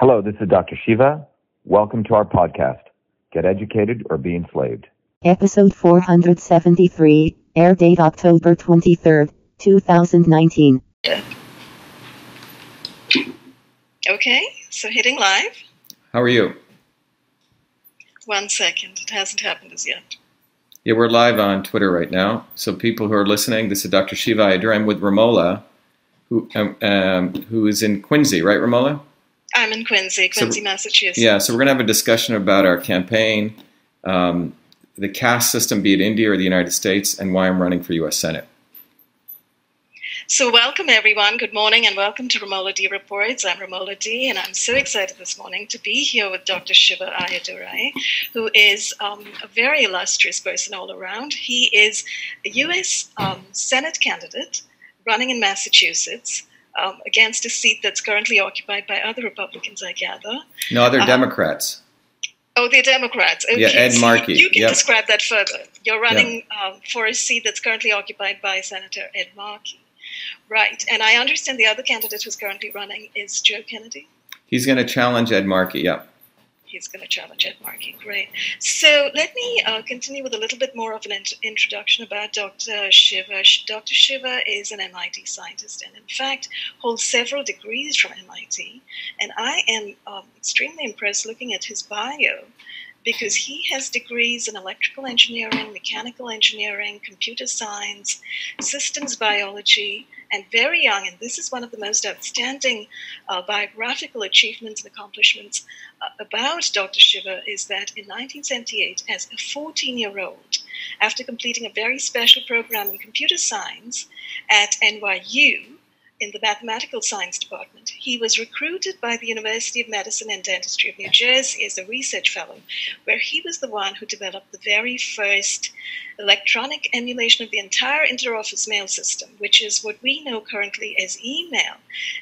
Hello, this is Dr. Shiva. Welcome to our podcast, Get Educated or Be Enslaved. Episode 473, air date October 23rd, 2019. Okay, so hitting live. How are you? One second, it hasn't happened as yet. Yeah, we're live on Twitter right now. So people who are listening, this is Dr. Shiva Iyer. I'm with Romola, who um, um, who is in Quincy, right, Romola? I'm in Quincy, So- Quincy, Massachusetts. Yeah. So we're gonna have a discussion about our campaign, um, the caste system, be it India or the United States, and why I'm running for U.S. Senate. So, welcome everyone. Good morning and welcome to Romola D Reports. I'm Romola D, and I'm so excited this morning to be here with Dr. Shiva Ayyadurai, who is um, a very illustrious person all around. He is a U.S. Um, Senate candidate running in Massachusetts. Um, against a seat that's currently occupied by other Republicans, I gather. No other Uh, Democrats. Oh, the Democrats. Okay. Yeah, Ed so Markey, You can yep. describe that further. You're running um, for a seat that's currently occupied by Senator Ed Markey. Right. And I understand the other candidate who's currently running is Joe Kennedy. He's gonna challenge Ed Markey. Yeah. He's going to challenge Ed Markey. Great. So let me uh, continue with a little bit more of an int- introduction about Dr. Shiva. Dr. Shiva is an MIT scientist and, in fact, holds several degrees from MIT. And I am um, extremely impressed looking at his bio because he has degrees in electrical engineering, mechanical engineering, computer science, systems biology, and very young, and this is one of the most outstanding uh, biographical achievements and accomplishments uh, about Dr. Shiva is that in 1978, as a 14 year old, after completing a very special program in computer science at NYU in the mathematical science department, he was recruited by the University of Medicine and Dentistry of New Jersey as a research fellow, where he was the one who developed the very first electronic emulation of the entire interoffice mail system, which is what we know currently as email.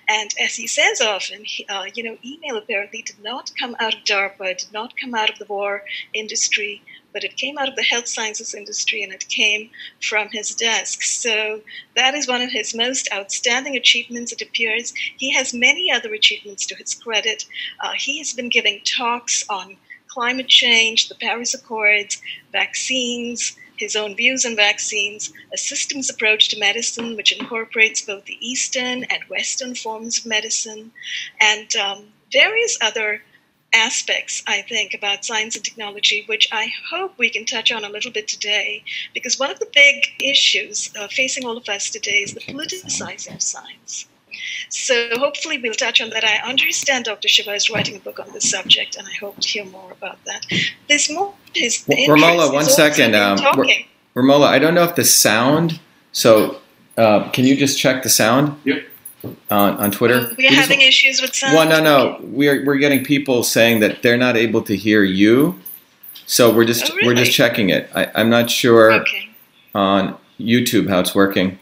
And as he says often, he, uh, you know, email apparently did not come out of DARPA, did not come out of the war industry, but it came out of the health sciences industry and it came from his desk. So that is one of his most outstanding achievements, it appears. He has many other achievements to his credit. Uh, he has been giving talks on climate change, the Paris Accords, vaccines, his own views on vaccines, a systems approach to medicine, which incorporates both the Eastern and Western forms of medicine, and um, various other aspects, I think, about science and technology, which I hope we can touch on a little bit today, because one of the big issues uh, facing all of us today is the politicizing of science. So hopefully we'll touch on that. I understand Dr. Shiva is writing a book on this subject, and I hope to hear more about that. There's more. His Well, Romola, is one also second, in um. Romola, I don't know if the sound. So, uh, can you just check the sound? Yep. On on Twitter. We're We just- having issues with sound. Well, no, no. We're we're getting people saying that they're not able to hear you, so we're just Oh, we're just checking it. I, I'm not sure Okay. on YouTube how it's working.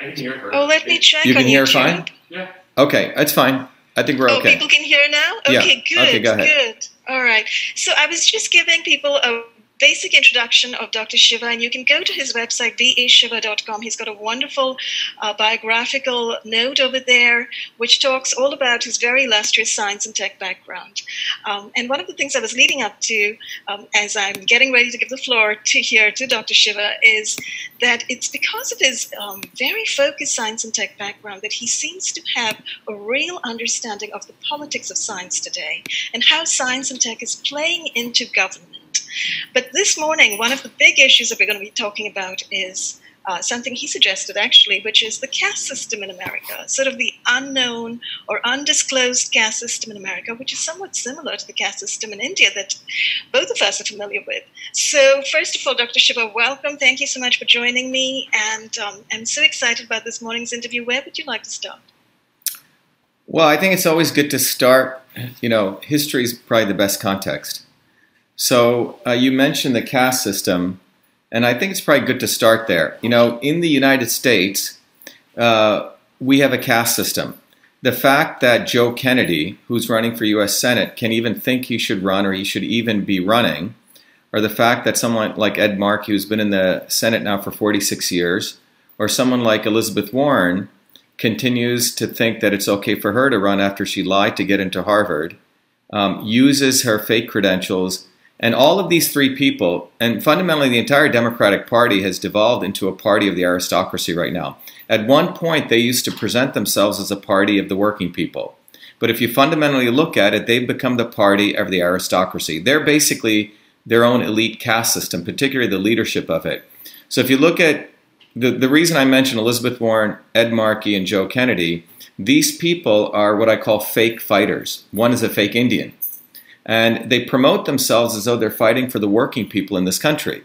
I can hear her. Oh, let me check You can on hear YouTube. fine. Yeah. Okay, that's fine. I think we're okay. Oh, okay. people can hear now? Yeah. Okay, good. Okay, go ahead. Good. All right. So I was just giving people a basic introduction of Dr. Shiva, and you can go to his website, vashiva.com. He's got a wonderful uh, biographical note over there, which talks all about his very illustrious science and tech background. Um, and one of the things I was leading up to um, as I'm getting ready to give the floor to here to Dr. Shiva is that it's because of his um, very focused science and tech background that he seems to have a real understanding of the politics of science today and how science and tech is playing into government. But this morning, one of the big issues that we're going to be talking about is uh, something he suggested actually, which is the caste system in America, sort of the unknown or undisclosed caste system in America, which is somewhat similar to the caste system in India that both of us are familiar with. So, first of all, Dr. Shiva, welcome. Thank you so much for joining me. And um, I'm so excited about this morning's interview. Where would you like to start? Well, I think it's always good to start. You know, history is probably the best context. So uh, you mentioned the caste system, and I think it's probably good to start there. You know, in the United States, uh, we have a caste system. The fact that Joe Kennedy, who's running for U.S. Senate, can even think he should run or he should even be running, or the fact that someone like Ed Markey, who's been in the Senate now for 46 years, or someone like Elizabeth Warren, continues to think that it's okay for her to run after she lied to get into Harvard um, uses her fake credentials. And all of these three people, and fundamentally the entire Democratic Party has devolved into a party of the aristocracy right now. At one point, they used to present themselves as a party of the working people. But if you fundamentally look at it, they've become the party of the aristocracy. They're basically their own elite caste system, particularly the leadership of it. So if you look at the, the reason I mentioned Elizabeth Warren, Ed Markey, and Joe Kennedy, these people are what I call fake fighters. One is a fake Indian. And they promote themselves as though they're fighting for the working people in this country.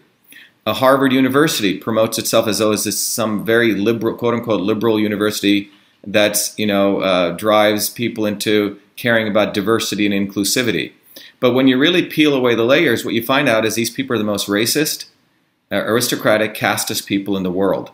A Harvard University promotes itself as though it's some very liberal, quote unquote, liberal university that's, you know, uh, drives people into caring about diversity and inclusivity. But when you really peel away the layers, what you find out is these people are the most racist, uh, aristocratic, casteist people in the world.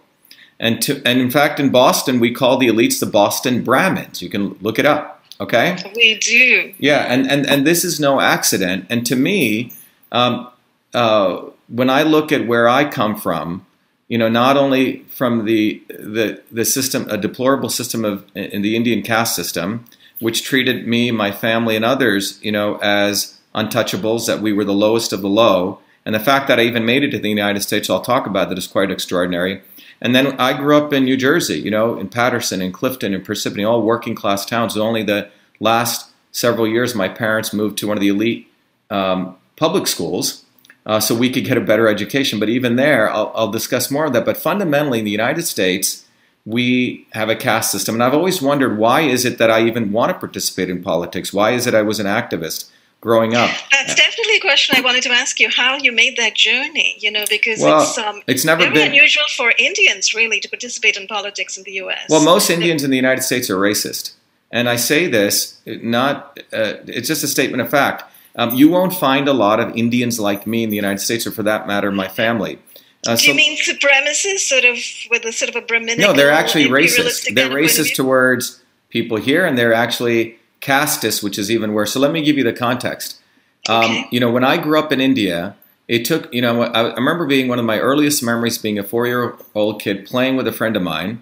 And, to, and in fact, in Boston, we call the elites the Boston Brahmins. You can look it up. Okay. We do. Yeah, and and and this is no accident. And to me, um, uh, when I look at where I come from, you know, not only from the the the system, a deplorable system of in the Indian caste system, which treated me, my family, and others, you know, as untouchables, that we were the lowest of the low, and the fact that I even made it to the United States, I'll talk about that is quite extraordinary. And then I grew up in New Jersey, you know, in Paterson, in Clifton, in Parsippany, all working class towns. Only the last several years, my parents moved to one of the elite um, public schools uh, so we could get a better education. But even there, I'll, I'll discuss more of that. But fundamentally, in the United States, we have a caste system. And I've always wondered why is it that I even want to participate in politics? Why is it I was an activist? growing up. That's a question I wanted to ask you: how you made that journey. You know, because well, it's um, it's never very been unusual for Indians really to participate in politics in the U.S. Well, most Indians in the United States are racist, and I say this not. Uh, it's just a statement of fact. Um, you won't find a lot of Indians like me in the United States, or for that matter, my family. Uh, Do you mean supremacists, sort of with a sort of a Brahminic? No, they're actually racist. They're racist towards people here, and they're actually casteist, which is even worse. So let me give you the context. Um, okay. you know, when I grew up in India, it took, you know, I, I remember being one of my earliest memories being a four year old kid playing with a friend of mine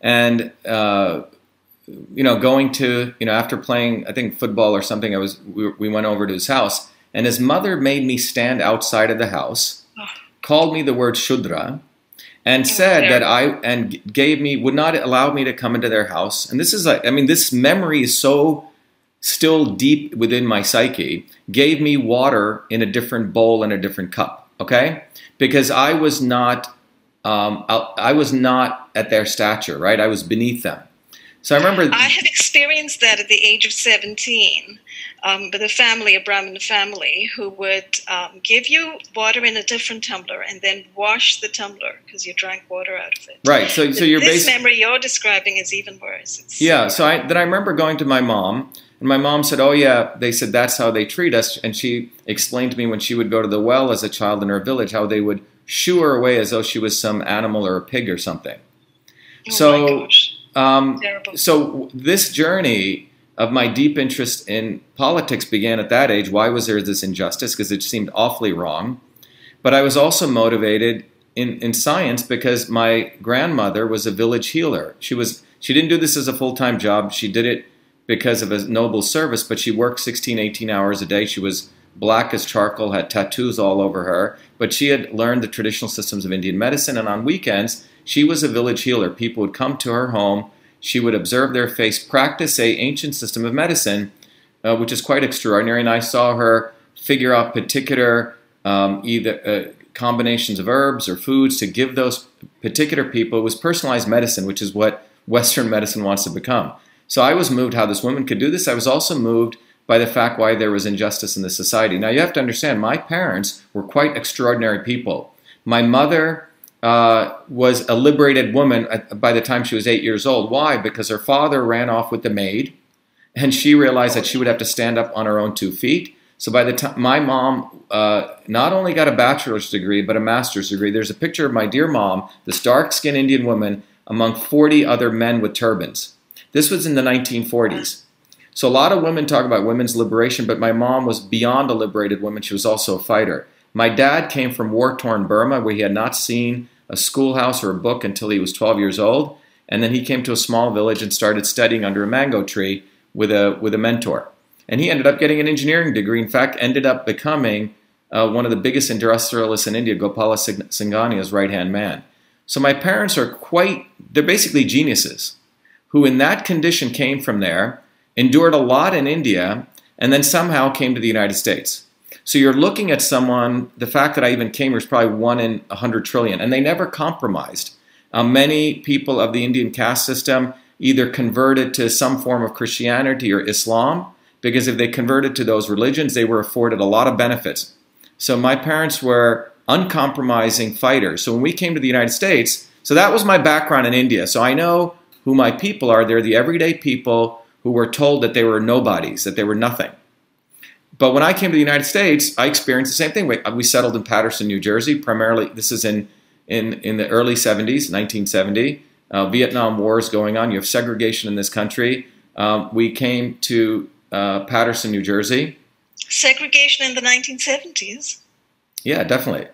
and, uh, you know, going to, you know, after playing, I think football or something, I was, we, we went over to his house and his mother made me stand outside of the house, oh. called me the word Shudra, and said that I and gave me would not allow me to come into their house. And this is like I mean this memory is so still deep within my psyche, gave me water in a different bowl and a different cup. Okay, because I was not, um, I, was not at their stature. Right, I was beneath them. So I remember. I had experienced that at the age of 17 um, with a family, a Brahmin family, who would um, give you water in a different tumbler and then wash the tumbler because you drank water out of it. Right. So, so you're this memory you're describing is even worse. It's yeah. So I, then I remember going to my mom and my mom said, Oh, yeah, they said that's how they treat us. And she explained to me when she would go to the well as a child in her village how they would shoo her away as though she was some animal or a pig or something. Oh so, um, so this journey of my deep interest in politics began at that age. Why was there this injustice? Because it seemed awfully wrong. But I was also motivated in, in science because my grandmother was a village healer. She was she didn't do this as a full time job. She did it because of a noble service, but she worked 16, 18 hours a day. She was black as charcoal, had tattoos all over her, but she had learned the traditional systems of Indian medicine. And on weekends, she was a village healer. People would come to her home. She would observe their face, practice a ancient system of medicine, uh, which is quite extraordinary. And I saw her figure out particular um, either uh, combinations of herbs or foods to give those particular people. It was personalized medicine, which is what Western medicine wants to become. So I was moved how this woman could do this. I was also moved by the fact why there was injustice in the society. Now you have to understand, my parents were quite extraordinary people. My mother uh, was a liberated woman by the time she was eight years old. Why? Because her father ran off with the maid, and she realized that she would have to stand up on her own two feet. So by the time my mom uh, not only got a bachelor's degree but a master's degree, there's a picture of my dear mom, this dark-skinned Indian woman, among 40 other men with turbans. This was in the 1940s. So a lot of women talk about women's liberation, but my mom was beyond a liberated woman. She was also a fighter. My dad came from war torn Burma where he had not seen a schoolhouse or a book until he was 12 years old. And then he came to a small village and started studying under a mango tree with a, with a mentor. and he ended up getting an engineering degree. In fact, ended up becoming uh, one of the biggest industrialists in India, Gopala Singhania's right hand man. So my parents are quite, they're basically geniuses who, in that condition, came from there, endured a lot in India, and then somehow came to the United States. So you're looking at someone, the fact that I even came here is probably one in a 100 trillion, and they never compromised. Uh, many people of the Indian caste system either converted to some form of Christianity or Islam, because if they converted to those religions, they were afforded a lot of benefits. So my parents were uncompromising fighters. So when we came to the United States, so that was my background in India. So I know who my people are. They're the everyday people who were told that they were nobodies, that they were nothing. But when I came to the United States, I experienced the same thing. We, we settled in Paterson, New Jersey. Primarily, this is in in, in the early 70s, 1970. Uh, Vietnam War is going on. You have segregation in this country. Um, we came to uh, Paterson, New Jersey. Segregation in the 1970s? Yeah, definitely.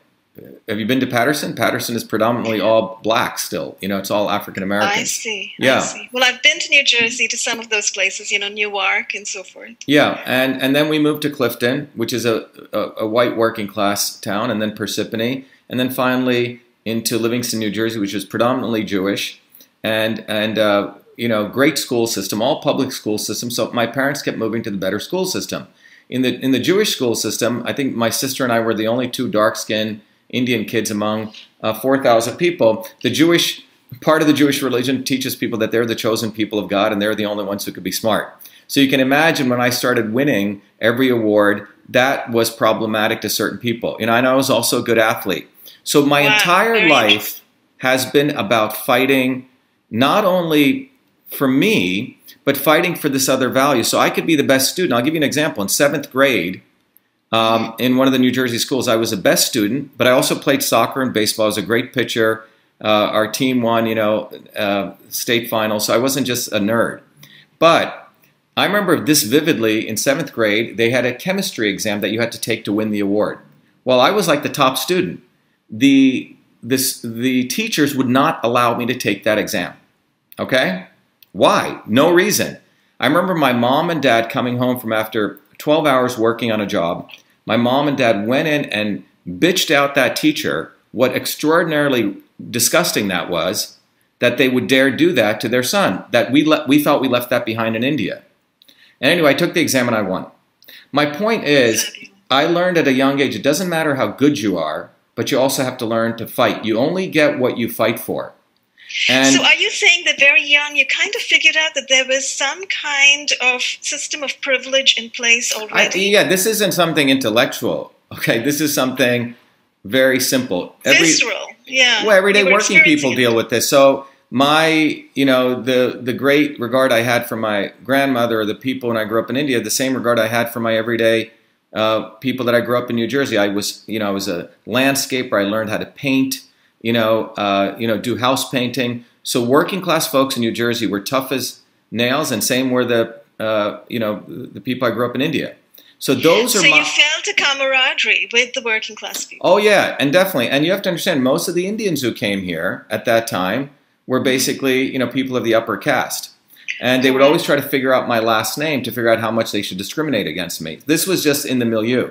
Have you been to Paterson? Paterson is predominantly all black still. You know, it's all African American. I see. Yeah. I see. Well, I've been to New Jersey to some of those places, you know, Newark and so forth. Yeah, and and then we moved to Clifton, which is a, a, a white working class town, and then Parsippany, and then finally into Livingston, New Jersey, which is predominantly Jewish, and and uh, you know, great school system, all public school system. So my parents kept moving to the better school system. In the in the Jewish school system, I think my sister and I were the only two dark skinned Indian kids among uh, 4,000 people. The Jewish part of the Jewish religion teaches people that they're the chosen people of God and they're the only ones who could be smart. So you can imagine when I started winning every award, that was problematic to certain people. You know, and I was also a good athlete. So my Wow, entire life has been about fighting not only for me, but fighting for this other value. So I could be the best student. I'll give you an example. In seventh grade, um, in one of the New Jersey schools, I was the best student, but I also played soccer and baseball. I was a great pitcher. Uh, our team won, you know, uh, state finals. So I wasn't just a nerd. But I remember this vividly. In seventh grade, they had a chemistry exam that you had to take to win the award. Well, I was like the top student. The this the teachers would not allow me to take that exam. Okay, why? No reason. I remember my mom and dad coming home from after 12 hours working on a job. My mom and dad went in and bitched out that teacher what extraordinarily disgusting that was that they would dare do that to their son that we le- we thought we left that behind in India. And anyway, I took the exam and I won. My point is I learned at a young age it doesn't matter how good you are, but you also have to learn to fight. You only get what you fight for. And so are you saying that very young you kind of figured out that there was some kind of system of privilege in place I, already? yeah, this isn't something intellectual. Okay, this is something very simple. Visceral. Yeah. well, everyday working people deal with this. So my, you know, the the great regard I had for my grandmother or the people when I grew up in India, the same regard I had for my everyday uh, people that I grew up in New Jersey. I was, you know, I was a landscaper. I learned how to paint. You know, uh, you know, do house painting. So working class folks in New Jersey were tough as nails, and same were the, uh, you know, the people I grew up in India. So those are So my. you felt a camaraderie with the working class people. Oh yeah, and definitely. And you have to understand, most of the Indians who came here at that time were basically, you know, people of the upper caste. And they would always try to figure out my last name to figure out how much they should discriminate against me. This was just in the milieu.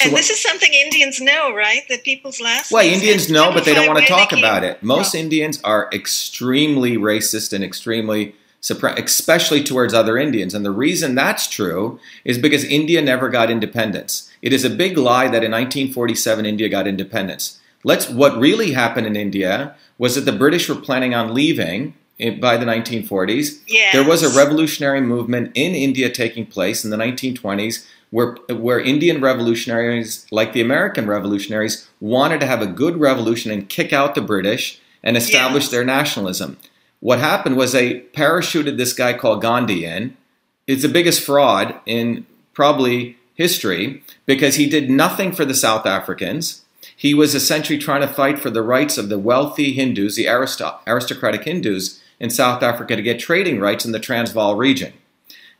So and what- this is something Indians know, right? That people's last well, Indians know, but they don't want to talk about it. Most. Indians are extremely racist and extremely suppre- especially towards other Indians. And the reason that's true is because India never got independence. It is a big lie that in 1947 India got independence. Let's what really happened in India was that the British were planning on leaving by the 1940s. Yes. There was a revolutionary movement in India taking place in the 1920s where, where Indian revolutionaries, like the American revolutionaries, wanted to have a good revolution and kick out the British and establish Yes. their nationalism. What happened was they parachuted this guy called Gandhi in. It's the biggest fraud in probably history because he did nothing for the South Africans. He was essentially trying to fight for the rights of the wealthy Hindus, the aristo- aristocratic Hindus in South Africa to get trading rights in the Transvaal region.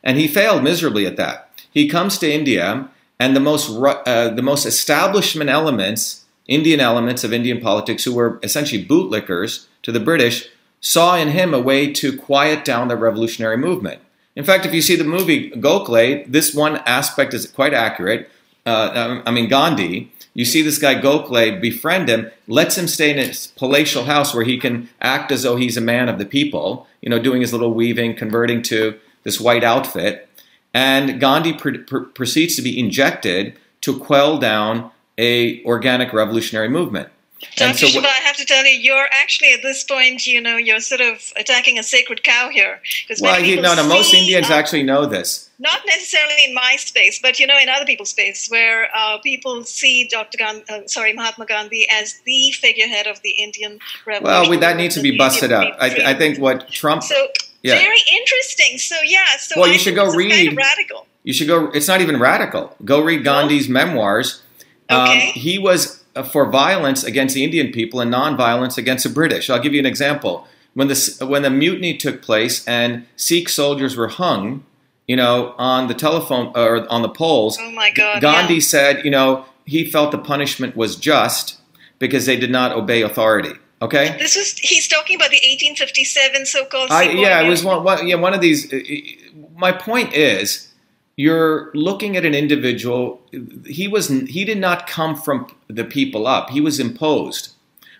And he failed miserably at that. He comes to India, and the most uh, the most establishment elements, Indian elements of Indian politics, who were essentially bootlickers to the British, saw in him a way to quiet down the revolutionary movement. In fact, if you see the movie Gokhale, this one aspect is quite accurate. Uh, I mean, Gandhi, you see this guy Gokhale befriend him, lets him stay in his palatial house where he can act as though he's a man of the people, you know, doing his little weaving, converting to this white outfit. And Gandhi pr- pr- proceeds to be injected to quell down a organic revolutionary movement. Dr. So Shiva, I have to tell you, you're actually at this point, you know, you're sort of attacking a sacred cow here. Well, he, no, no, most Indians uh, actually know this. Not necessarily in my space, but you know, in other people's space, where uh, people see Dr. Gandhi, uh, sorry, Mahatma Gandhi as the figurehead of the Indian revolution. Well, that needs to be busted up. I, I, think what Trump. So yeah. very interesting. So yeah, so well, I you should go read. Kind of radical. You should go. It's not even radical. Go read Gandhi's memoirs. Okay. Um, he was uh, for violence against the Indian people and non-violence against the British. I'll give you an example. When the when the mutiny took place and Sikh soldiers were hung, you know, on the telephone or on the poles, oh my God, Gandhi yeah. said, you know, he felt the punishment was just because they did not obey authority. Okay. This was he's talking about the 1857 so-called. I, yeah, it was one, one. Yeah, one of these. Uh, my point is you're looking at an individual he was he did not come from the people up he was imposed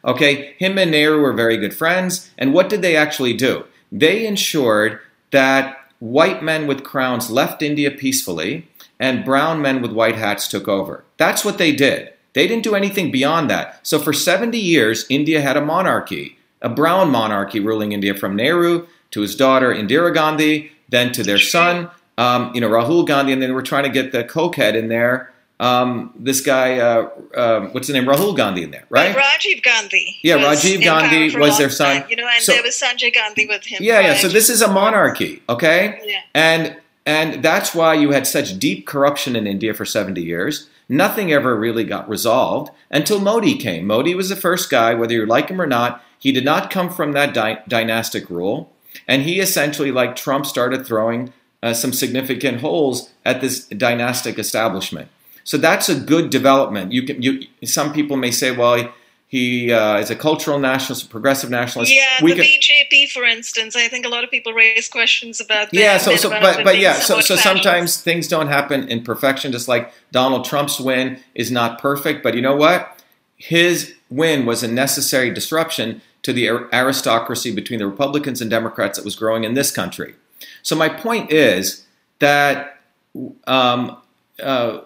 okay him and nehru were very good friends and what did they actually do they ensured that white men with crowns left india peacefully and brown men with white hats took over that's what they did they didn't do anything beyond that so for 70 years india had a monarchy a brown monarchy ruling india from nehru to his daughter indira gandhi then to their son um, you know, Rahul Gandhi, and then we're trying to get the cokehead in there. Um, this guy, uh, uh, what's the name? Rahul Gandhi in there, right? Rajiv Gandhi. Yeah, Rajiv Gandhi was their son. Time, you know, and so, there was Sanjay Gandhi with him. Yeah, yeah. So this is a monarchy, okay? Yeah. And and that's why you had such deep corruption in India for 70 years. Nothing ever really got resolved until Modi came. Modi was the first guy, whether you like him or not. He did not come from that dy- dynastic rule, and he essentially, like Trump, started throwing uh, some significant holes at this dynastic establishment. So that's a good development. You can, you, some people may say, well, he uh, is a cultural nationalist, a progressive nationalist. Yeah, we the can, BJP, for instance, I think a lot of people raise questions about. Yeah, so so but but yeah, so so sometimes things don't happen in perfection. Just like Donald Trump's win is not perfect, but you know what? His win was a necessary disruption to the aristocracy between the Republicans and Democrats that was growing in this country. So my point is that um, uh,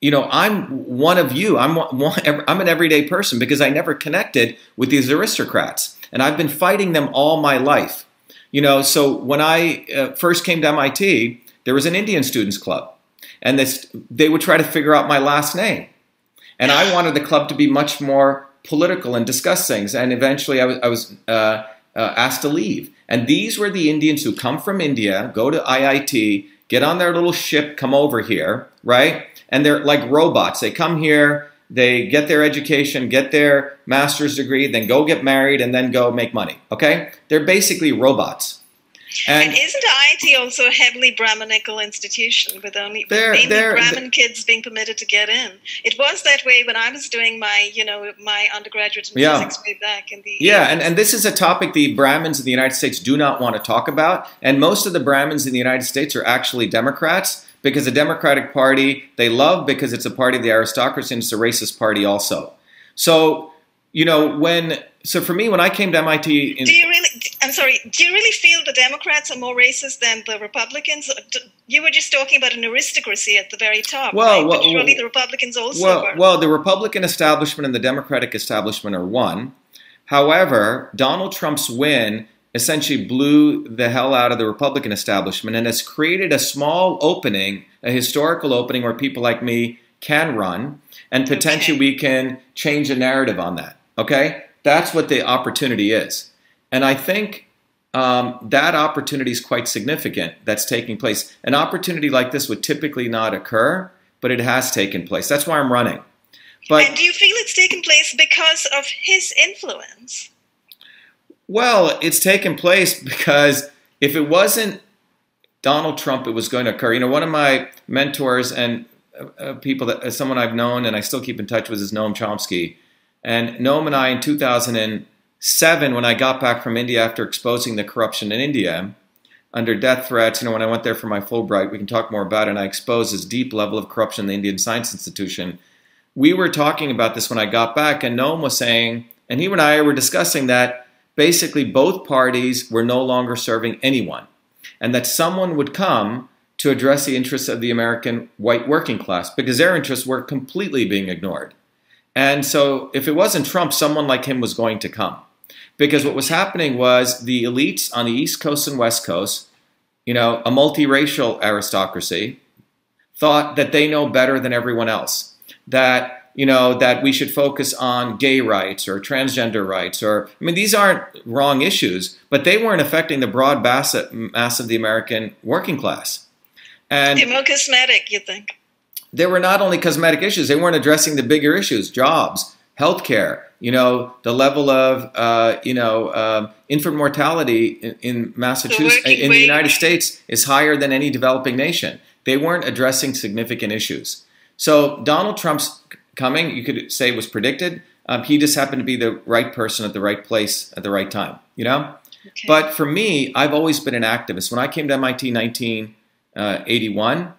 you know I'm one of you. I'm one, I'm an everyday person because I never connected with these aristocrats, and I've been fighting them all my life. You know, so when I uh, first came to MIT, there was an Indian Students Club, and this, they would try to figure out my last name, and I wanted the club to be much more political and discuss things. And eventually, I was, I was uh, uh, asked to leave. And these were the Indians who come from India, go to IIT, get on their little ship, come over here, right? And they're like robots. They come here, they get their education, get their master's degree, then go get married, and then go make money. Okay? They're basically robots. And, and, isn't IIT also a heavily Brahminical institution with only they're, mainly they're, Brahmin they're, kids being permitted to get in? It was that way when I was doing my, you know, my undergraduate in yeah. physics way back in the yeah. And, and this is a topic the Brahmins in the United States do not want to talk about, and most of the Brahmins in the United States are actually Democrats because the Democratic Party they love because it's a party of the aristocracy and it's a racist party also. So you know when so for me when I came to MIT, in, do you really? I'm sorry. Do you really feel the Democrats are more racist than the Republicans? Uh, you were just talking about an aristocracy at the very top, well, right? well, surely the Republicans also well, were. Well, the Republican establishment and the Democratic establishment are one. However, Donald Trump's win essentially blew the hell out of the Republican establishment and has created a small opening, a historical opening where people like me can run, and potentially okay. we can change the narrative on that. Okay? That's what the opportunity is. And I think um, that opportunity is quite significant that's taking place. An opportunity like this would typically not occur, but it has taken place. That's why I'm running. But, and do you feel it's taken place because of his influence? Well, it's taken place because if it wasn't Donald Trump, it was going to occur. You know, one of my mentors and uh, uh people that uh, someone I've known and I still keep in touch with is Noam Chomsky. And Noam and I in 2007, when I got back from India after exposing the corruption in India, under death threats. You know, when I went there for my Fulbright, we can talk more about it. And I exposed this deep level of corruption in the Indian Science Institution. We were talking about this when I got back, and Noam was saying, and he and I were discussing that basically both parties were no longer serving anyone, and that someone would come to address the interests of the American white working class because their interests were completely being ignored. And so, if it wasn't Trump, someone like him was going to come. Because what was happening was the elites on the East Coast and West Coast, you know, a multiracial aristocracy, thought that they know better than everyone else. That, you know, that we should focus on gay rights or transgender rights or, I mean, these aren't wrong issues, but they weren't affecting the broad mass of the American working class. And They're more cosmetic, you think? They were not only cosmetic issues; they weren't addressing the bigger issues: jobs, healthcare. You know, the level of uh, you know uh, infant mortality in, in Massachusetts, the in the United States, is higher than any developing nation. They weren't addressing significant issues. So Donald Trump's coming, you could say, was predicted. Um, he just happened to be the right person at the right place at the right time. You know. Okay. But for me, I've always been an activist. When I came to MIT 19 uh, 81.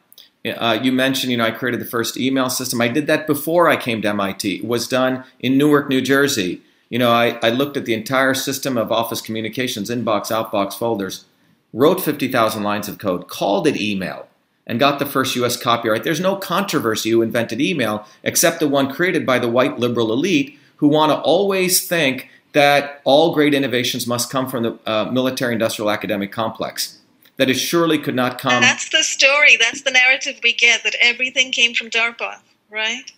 Uh, you mentioned, you know, I created the first email system. I did that before I came to MIT. It was done in Newark, New Jersey. You know, I, I looked at the entire system of office communications, inbox, outbox, folders, wrote 50,000 lines of code, called it email, and got the first US copyright. There's no controversy who invented email except the one created by the white liberal elite who want to always think that all great innovations must come from the uh, military industrial academic complex that it surely could not come. And that's the story. That's the narrative we get that everything came from DARPA, right?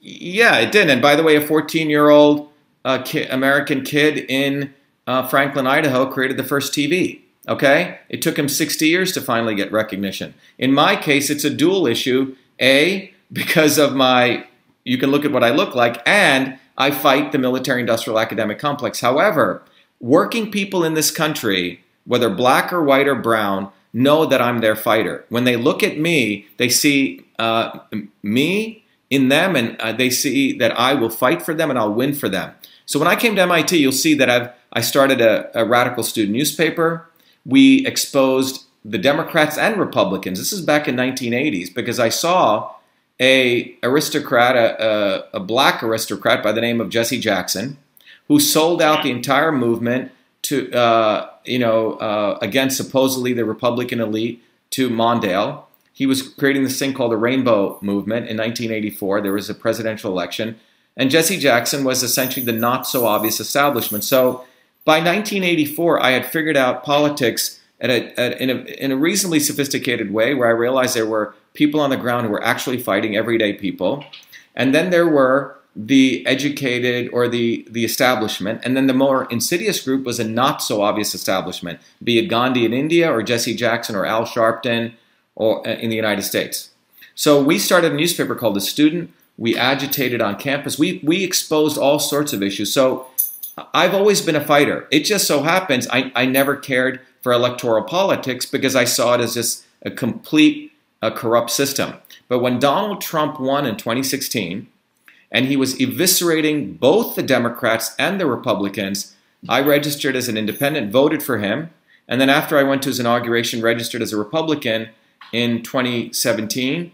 Yeah, it did. And by the way, a 14 year old uh, ki- American kid in uh, Franklin, Idaho, created the first TV. Okay? It took him 60 years to finally get recognition. In my case, it's a dual issue. A, because of my, you can look at what I look like, and I fight the military industrial academic complex. However, working people in this country whether black or white or brown, know that I'm their fighter. When they look at me, they see uh, me in them and uh, they see that I will fight for them and I'll win for them. So when I came to MIT, you'll see that I've I started a, a radical student newspaper. We exposed the Democrats and Republicans. This is back in 1980s because I saw a aristocrat, a, a, a black aristocrat by the name of Jesse Jackson, who sold out the entire movement to uh, you know uh, against supposedly the Republican elite to Mondale. He was creating this thing called the Rainbow Movement in 1984. There was a presidential election, and Jesse Jackson was essentially the not so obvious establishment. So by 1984, I had figured out politics at a, at, in, a, in a reasonably sophisticated way, where I realized there were people on the ground who were actually fighting everyday people, and then there were the educated or the, the establishment. And then the more insidious group was a not so obvious establishment, be it Gandhi in India or Jesse Jackson or Al Sharpton or uh, in the United States. So we started a newspaper called The Student. We agitated on campus. We, we exposed all sorts of issues. So I've always been a fighter. It just so happens I, I never cared for electoral politics because I saw it as just a complete a corrupt system. But when Donald Trump won in 2016, and he was eviscerating both the Democrats and the Republicans. I registered as an independent, voted for him, and then after I went to his inauguration, registered as a Republican in 2017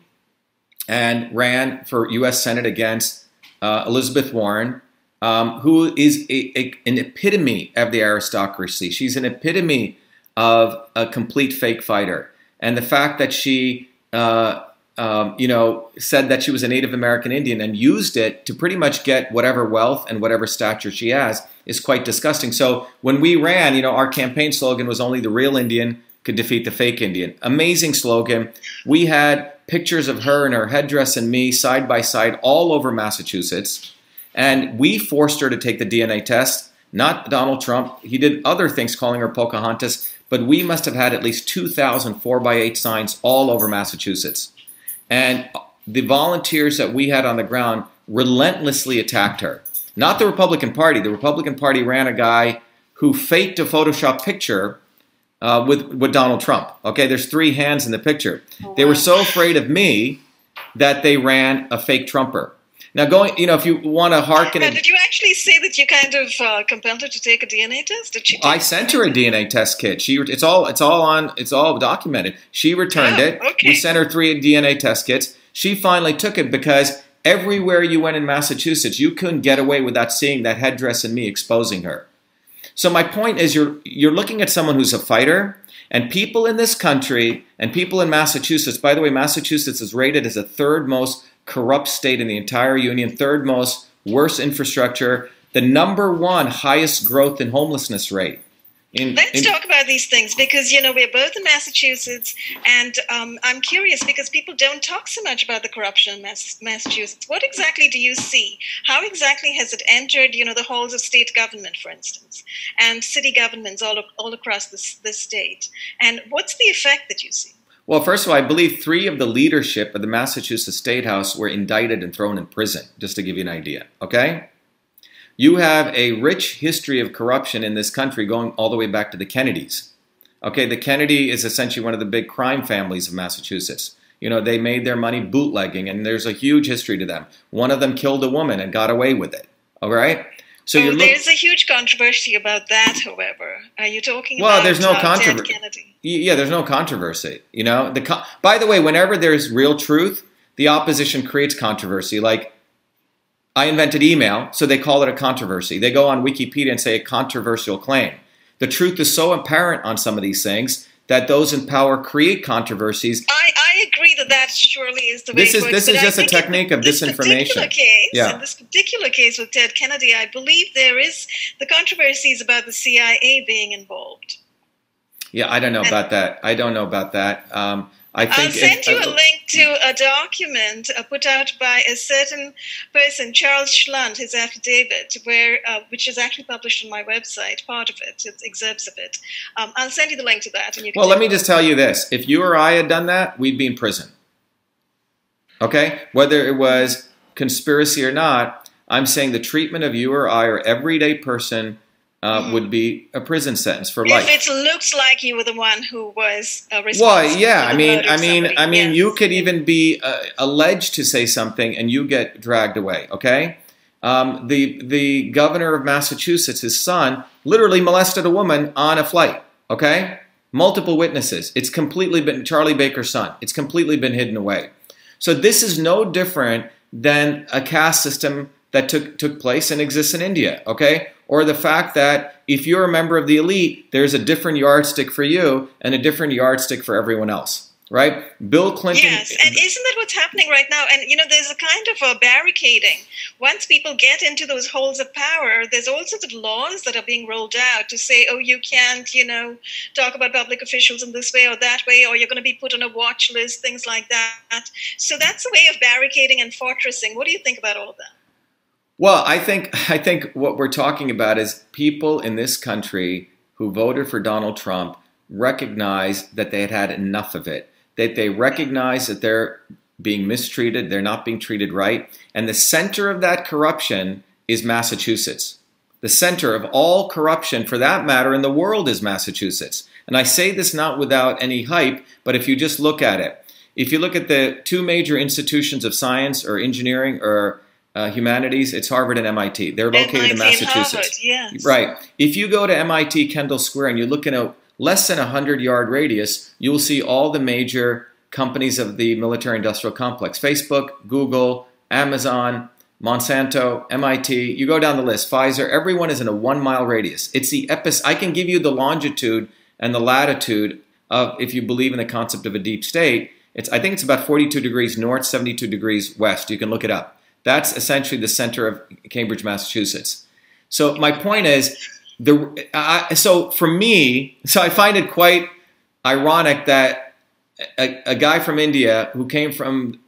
and ran for U.S. Senate against uh, Elizabeth Warren, um, who is a, a, an epitome of the aristocracy. She's an epitome of a complete fake fighter. And the fact that she uh, um, you know, said that she was a Native American Indian and used it to pretty much get whatever wealth and whatever stature she has is quite disgusting. So when we ran, you know, our campaign slogan was only the real Indian could defeat the fake Indian. Amazing slogan. We had pictures of her and her headdress and me side by side all over Massachusetts. And we forced her to take the DNA test, not Donald Trump. He did other things calling her Pocahontas, but we must have had at least 2,000 4 by 8 signs all over Massachusetts. And the volunteers that we had on the ground relentlessly attacked her. Not the Republican Party. The Republican Party ran a guy who faked a Photoshop picture uh, with, with Donald Trump. Okay, there's three hands in the picture. They were so afraid of me that they ran a fake Trumper. Now, going, you know, if you want to hearken, Now, did you actually say that you kind of uh, compelled her to take a DNA test? Did she? take- I sent her a DNA test kit. She, it's all, it's all on, it's all documented. She returned Oh, it. okay. We sent her three DNA test kits. She finally took it because everywhere you went in Massachusetts, you couldn't get away without seeing that headdress and me exposing her. So my point is, you're you're looking at someone who's a fighter, and people in this country and people in Massachusetts. By the way, Massachusetts is rated as the third most corrupt state in the entire union, third most worst infrastructure, the number one highest growth in homelessness rate. In, Let's in- talk about these things because you know we're both in Massachusetts, and um, I'm curious because people don't talk so much about the corruption in Mass- Massachusetts. What exactly do you see? How exactly has it entered, you know, the halls of state government, for instance, and city governments all all across this this state? And what's the effect that you see? Well, first of all, I believe three of the leadership of the Massachusetts State House were indicted and thrown in prison, just to give you an idea. Okay? You have a rich history of corruption in this country going all the way back to the Kennedys. Okay, the Kennedy is essentially one of the big crime families of Massachusetts. You know, they made their money bootlegging, and there's a huge history to them. One of them killed a woman and got away with it. All right? So oh, look- there's a huge controversy about that. However, are you talking Well, about there's no uh, controversy. Yeah, there's no controversy. You know, the co- by the way, whenever there's real truth, the opposition creates controversy. Like I invented email, so they call it a controversy. They go on Wikipedia and say a controversial claim. The truth is so apparent on some of these things that those in power create controversies. I, I agree that that surely is the way This is- works, this is just a technique of this disinformation. Case, Yeah. In this particular case with Ted Kennedy, I believe there is the controversies about the CIA being involved. Yeah, I don't know about that. I don't know about that. Um, I think I'll send you a link to a document uh, put out by a certain person, Charles Schlund, his affidavit, where uh, which is actually published on my website. Part of it, it's excerpts of it. Um, I'll send you the link to that, and you can. Well, let me a just tell you this: if you or I had done that, we'd be in prison. Okay, whether it was conspiracy or not, I'm saying the treatment of you or I or everyday person uh, would be a prison sentence for life. If it looks like you were the one who was uh, responsible. Well, yeah, for I mean, I mean, somebody, I mean, yes. you could even be uh, alleged to say something and you get dragged away. Okay, um, the the governor of Massachusetts, his son, literally molested a woman on a flight. Okay, multiple witnesses. It's completely been Charlie Baker's son. It's completely been hidden away. So this is no different than a caste system that took took place and exists in India. Okay, or the fact that if you're a member of the elite, there's a different yardstick for you and a different yardstick for everyone else. Right? Bill Clinton. Yes, and isn't that what's happening right now? And you know, there's a kind of a barricading. Once people get into those holes of power, there's all sorts of laws that are being rolled out to say, oh, you can't, you know, talk about public officials in this way or that way, or you're going to be put on a watch list, things like that. So that's a way of barricading and fortressing. What do you think about all of that? Well, I think I think what we're talking about is people in this country who voted for Donald Trump recognize that they had had enough of it. That they recognize that they're being mistreated, they're not being treated right, and the center of that corruption is Massachusetts. The center of all corruption, for that matter, in the world is Massachusetts. And I say this not without any hype, but if you just look at it, if you look at the two major institutions of science or engineering or uh, humanities, it's Harvard and MIT. They're located in MIT and Massachusetts. Harvard, yes. Right. If you go to MIT Kendall Square and you look in a less than a 100 yard radius, you will see all the major companies of the military industrial complex Facebook, Google, Amazon, Monsanto, MIT. You go down the list, Pfizer, everyone is in a one mile radius. It's the epis. I can give you the longitude and the latitude of, if you believe in the concept of a deep state, it's, I think it's about 42 degrees north, 72 degrees west. You can look it up. That's essentially the center of Cambridge, Massachusetts. So my point is, the I, so for me, so I find it quite ironic that a, a guy from India who came from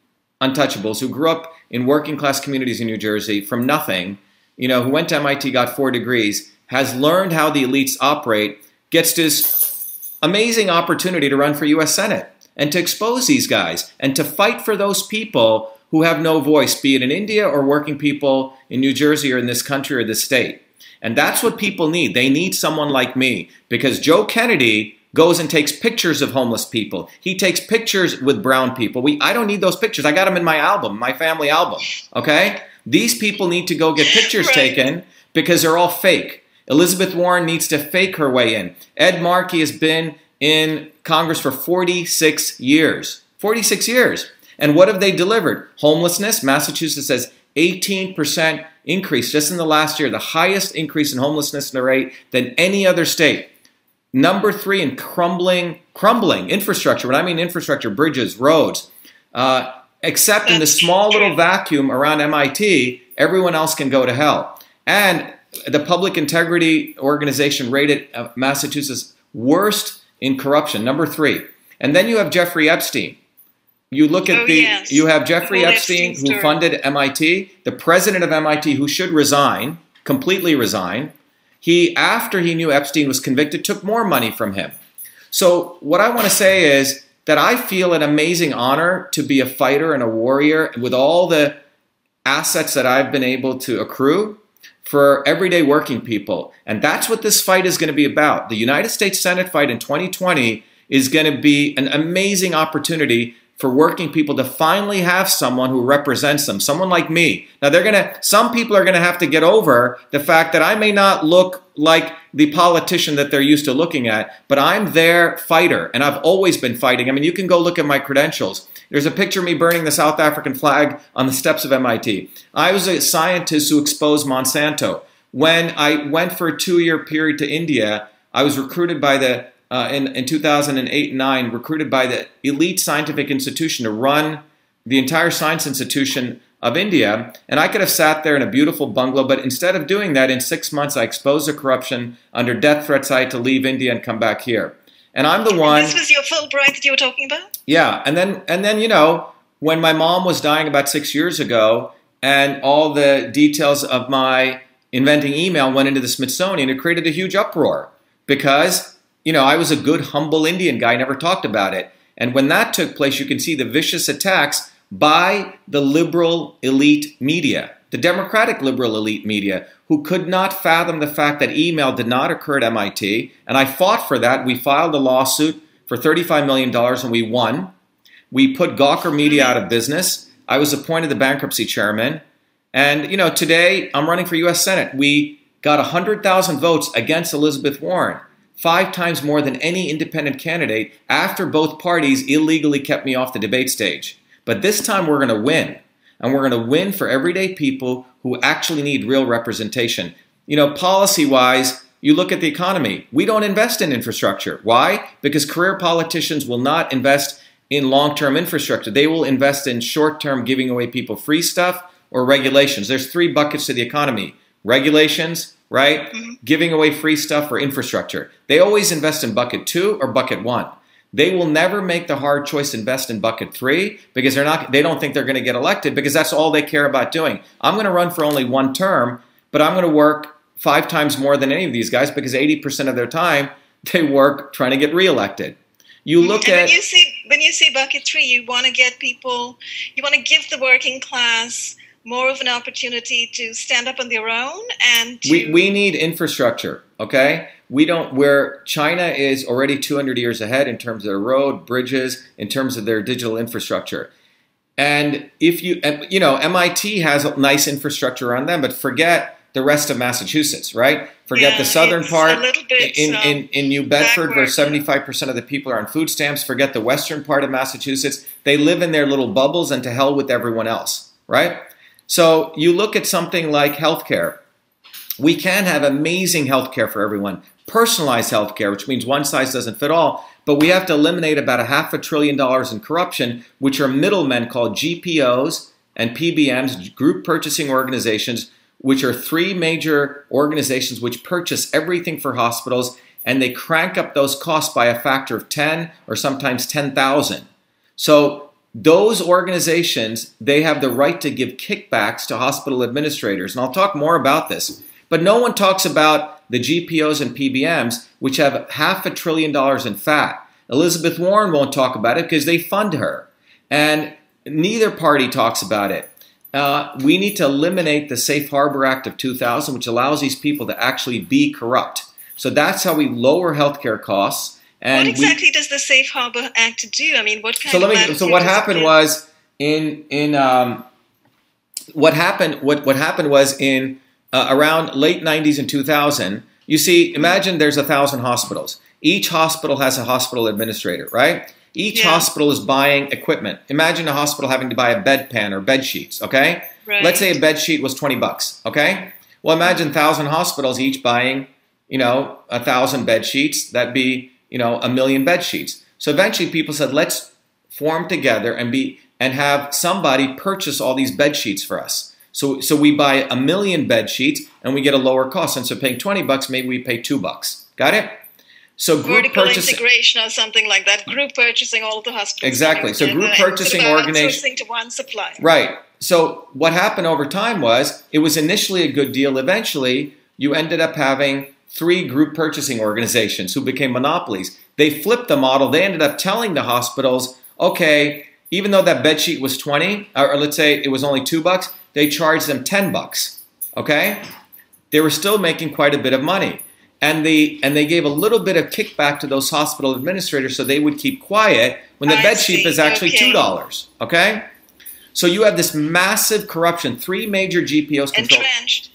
untouchables, who grew up in working class communities in New Jersey from nothing, you know, who went to MIT, got four degrees, has learned how the elites operate, gets this amazing opportunity to run for U.S. Senate and to expose these guys and to fight for those people who have no voice, be it in India or working people in New Jersey or in this country or this state. And that's what people need. They need someone like me because Joe Kennedy goes and takes pictures of homeless people. He takes pictures with brown people. We, I don't need those pictures. I got them in my album, my family album. Okay? These people need to go get pictures right. taken because they're all fake. Elizabeth Warren needs to fake her way in. Ed Markey has been in Congress for 46 years. 46 years. And what have they delivered? Homelessness. Massachusetts has 18% increase just in the last year, the highest increase in homelessness rate than any other state. Number three in crumbling, crumbling infrastructure. When I mean infrastructure, bridges, roads. Uh, except in the small little vacuum around MIT, everyone else can go to hell. And the Public Integrity Organization rated uh, Massachusetts worst in corruption, number three. And then you have Jeffrey Epstein. You look at oh, the, yes. you have Jeffrey Epstein, Epstein who funded MIT, the president of MIT who should resign, completely resign. He, after he knew Epstein was convicted, took more money from him. So, what I want to say is that I feel an amazing honor to be a fighter and a warrior with all the assets that I've been able to accrue for everyday working people. And that's what this fight is going to be about. The United States Senate fight in 2020 is going to be an amazing opportunity for working people to finally have someone who represents them, someone like me. Now they're going to some people are going to have to get over the fact that I may not look like the politician that they're used to looking at, but I'm their fighter and I've always been fighting. I mean, you can go look at my credentials. There's a picture of me burning the South African flag on the steps of MIT. I was a scientist who exposed Monsanto. When I went for a two-year period to India, I was recruited by the uh, in, in 2008 9 recruited by the elite scientific institution to run the entire science institution of India. And I could have sat there in a beautiful bungalow, but instead of doing that, in six months, I exposed the corruption under death threats. I had to leave India and come back here. And I'm the one. And this was your Fulbright that you were talking about. Yeah, and then and then you know when my mom was dying about six years ago, and all the details of my inventing email went into the Smithsonian, it created a huge uproar because you know, I was a good, humble Indian guy, never talked about it. And when that took place, you can see the vicious attacks by the liberal elite media, the democratic liberal elite media, who could not fathom the fact that email did not occur at MIT. And I fought for that. We filed a lawsuit for $35 million and we won. We put Gawker Media out of business. I was appointed the bankruptcy chairman. And, you know, today I'm running for U.S. Senate. We got 100,000 votes against Elizabeth Warren five times more than any independent candidate after both parties illegally kept me off the debate stage. But this time we're going to win. And we're going to win for everyday people who actually need real representation. You know, policy wise, you look at the economy. We don't invest in infrastructure. Why? Because career politicians will not invest in long term infrastructure. They will invest in short term giving away people free stuff or regulations. There's three buckets to the economy regulations, right? Mm-hmm. Giving away free stuff for infrastructure. They always invest in bucket two or bucket one. They will never make the hard choice invest in bucket three because they're not they don't think they're going to get elected because that's all they care about doing. I'm going to run for only one term, but I'm going to work five times more than any of these guys because 80% of their time they work trying to get reelected. You look and at when you see when you see bucket three, you want to get people, you want to give the working class more of an opportunity to stand up on their own and to... we, we need infrastructure okay? We don't where china is already 200 years ahead in terms of their road bridges in terms of their digital infrastructure. And if you you know mit has a nice infrastructure on them but forget the rest of massachusetts right? Forget yeah, the southern part bit, in, um, in, in new bedford where 75% of the people are on food stamps. Forget the western part of massachusetts. They live in their little bubbles and to hell with everyone else right so you look at something like healthcare. We can have amazing healthcare for everyone, personalized healthcare, which means one size doesn't fit all, but we have to eliminate about a half a trillion dollars in corruption, which are middlemen called GPOs and PBMs, group purchasing organizations, which are three major organizations which purchase everything for hospitals and they crank up those costs by a factor of 10 or sometimes 10,000. So those organizations they have the right to give kickbacks to hospital administrators. And i'll talk more about this but no one talks about the gpos and pbms which have half a trillion dollars in fat. Elizabeth warren won't talk about it because they fund her and neither party talks about it. Uh, we need to eliminate the safe harbor act of 2000 which allows these people to actually be corrupt. So that's how we lower healthcare costs And what exactly we, does the Safe Harbor Act do? I mean, what kind so of let me. So what happened was in in um, what happened what what happened was in uh, around late 90s and 2000 you see imagine there's a thousand hospitals each hospital has a hospital administrator right each Yeah. hospital is buying equipment imagine a hospital having to buy a bedpan or bed sheets okay Right. let's say a bed sheet was 20 bucks okay well imagine 1000 hospitals each buying you know a thousand bed sheets that'd be you know a million bed sheets so eventually people said let's form together and be and have somebody purchase all these bed sheets for us so so we buy a million bed sheets and we get a lower cost instead of paying 20 bucks maybe we pay 2 bucks got it so group vertical purchasing integration or something like that. Group purchasing all the hospitals. Exactly. So group purchasing organization- to one supplier. Right. So what happened over time was it was initially a good deal. Eventually, you ended up having three group purchasing organizations who became monopolies. They flipped the model. They ended up telling the hospitals, okay, even though that bed sheet was 20, or let's say it was only 2 bucks, they charged them 10 bucks. Okay? They were still making quite a bit of money. And they and they gave a little bit of kickback to those hospital administrators so they would keep quiet when the I bed sheet is actually Okay. two dollars. Okay? So you have this massive corruption. Three major GPOs control. Entrenched.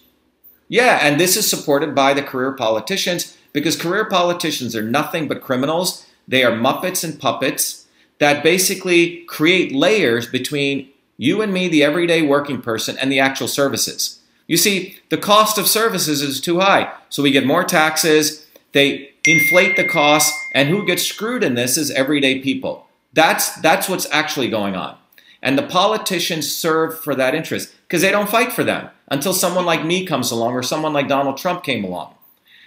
Yeah, and this is supported by the career politicians because career politicians are nothing but criminals. They are muppets and puppets that basically create layers between you and me, the everyday working person, and the actual services. You see, the cost of services is too high, so we get more taxes. They inflate the costs, and who gets screwed in this is everyday people. That's that's what's actually going on. And the politicians serve for that interest because they don't fight for them until someone like me comes along or someone like Donald Trump came along.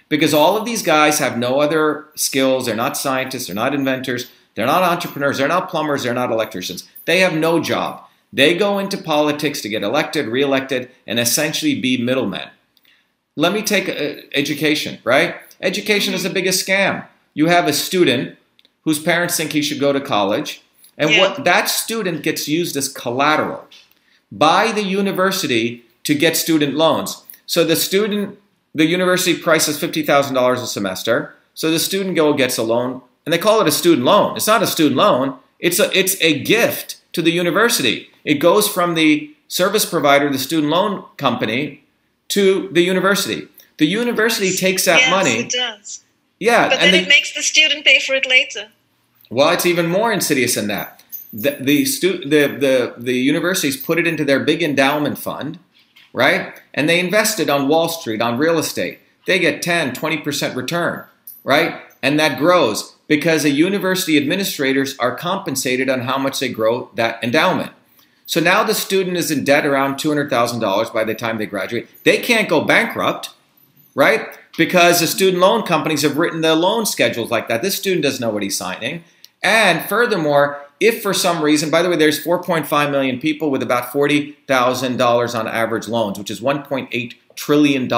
Because all of these guys have no other skills. They're not scientists, they're not inventors, they're not entrepreneurs, they're not plumbers, they're not electricians. They have no job. They go into politics to get elected, reelected, and essentially be middlemen. Let me take uh, education, right? Education is the biggest scam. You have a student whose parents think he should go to college, and Yeah. what that student gets used as collateral by the university to get student loans. So the student, the university prices fifty thousand dollars a semester. So the student go gets a loan, and they call it a student loan. It's not a student loan. It's a it's a gift to the university. It goes from the service provider, the student loan company, to the university. The university takes that yes, money. it does. Yeah, But and then they, it makes the student pay for it later. well, it's even more insidious than that. The the, stu- the the the universities put it into their big endowment fund, right? And they invested on Wall Street on real estate. They get 10, 20% return, right? And that grows because the university administrators are compensated on how much they grow that endowment. So now the student is in debt around $200,000 by the time they graduate. They can't go bankrupt, right? Because the student loan companies have written the loan schedules like that. This student doesn't know what he's signing. And furthermore, if for some reason, by the way, there's 4.5 million people with about $40,000 on average loans, which is $1.8 trillion.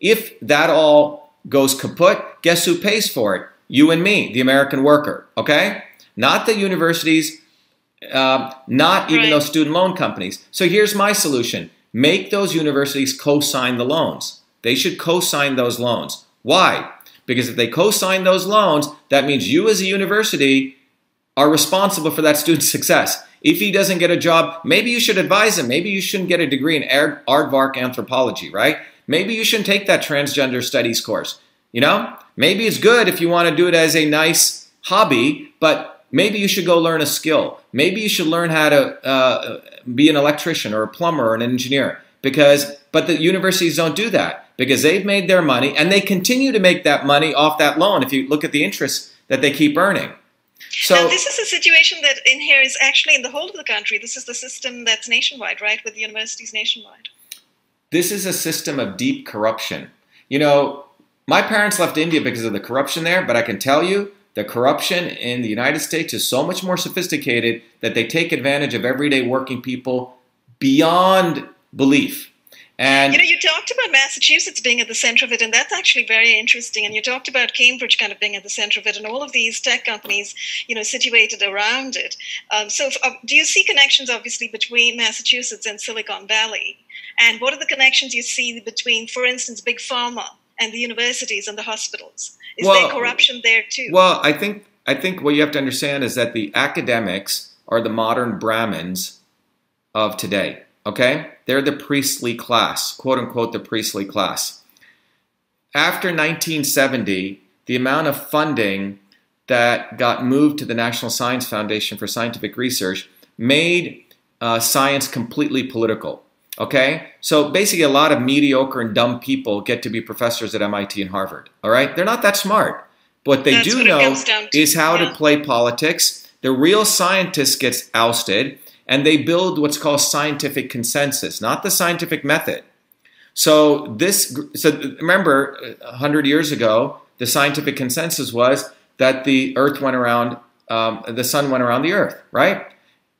If that all goes kaput, guess who pays for it? You and me, the American worker, okay? Not the universities, uh, not even Right. those student loan companies. So here's my solution make those universities co sign the loans. They should co sign those loans. Why? Because if they co sign those loans, that means you as a university are responsible for that student's success. If he doesn't get a job, maybe you should advise him. Maybe you shouldn't get a degree in aard- aardvark anthropology, right? Maybe you shouldn't take that transgender studies course. You know, maybe it's good if you want to do it as a nice hobby, but maybe you should go learn a skill. Maybe you should learn how to uh, be an electrician or a plumber or an engineer. Because, but the universities don't do that because they've made their money and they continue to make that money off that loan. If you look at the interest that they keep earning. So and this is a situation that in here is actually in the whole of the country. This is the system that's nationwide, right? With the universities nationwide. this is a system of deep corruption. You know, my parents left India because of the corruption there, but I can tell you the corruption in the United States is so much more sophisticated that they take advantage of everyday working people beyond belief. And You know, you talked about Massachusetts being at the center of it, and that's actually very interesting. And you talked about Cambridge kind of being at the center of it, and all of these tech companies, you know, situated around it. Um, so, if, uh, do you see connections, obviously, between Massachusetts and Silicon Valley? And what are the connections you see between, for instance, big pharma and the universities and the hospitals? Is Well- there corruption there too? Well, I think I think what you have to understand is that the academics are the modern Brahmins of today. Okay, they're the priestly class, quote unquote, the priestly class. After 1970, the amount of funding that got moved to the National Science Foundation for Scientific Research made uh, science completely political. Okay, so basically, a lot of mediocre and dumb people get to be professors at MIT and Harvard. All right, they're not that smart. What they That's do what know to, is how yeah. to play politics. The real scientist gets ousted, and they build what's called scientific consensus, not the scientific method. So this, so remember, hundred years ago, the scientific consensus was that the Earth went around, um, the sun went around the Earth, right?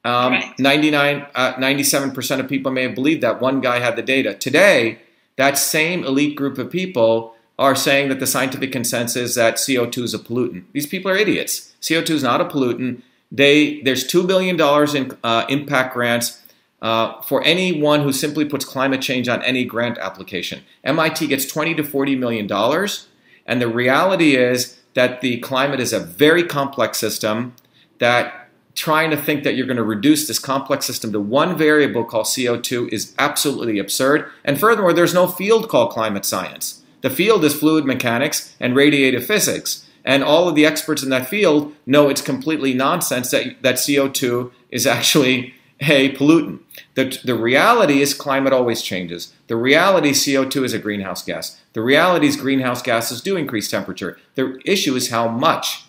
Um, Right. 99, uh, 97% of people may have believed that one guy had the data. Today, that same elite group of people are saying that the scientific consensus is that CO2 is a pollutant. These people are idiots. CO2 is not a pollutant. They, there's $2 billion in uh, impact grants uh, for anyone who simply puts climate change on any grant application. MIT gets 20 to 40 million dollars, and the reality is that the climate is a very complex system. That trying to think that you're going to reduce this complex system to one variable called CO2 is absolutely absurd. And furthermore, there's no field called climate science. The field is fluid mechanics and radiative physics. And all of the experts in that field know it's completely nonsense that, that CO2 is actually a pollutant. The, the reality is climate always changes. The reality CO2 is a greenhouse gas. The reality is greenhouse gases do increase temperature. The issue is how much.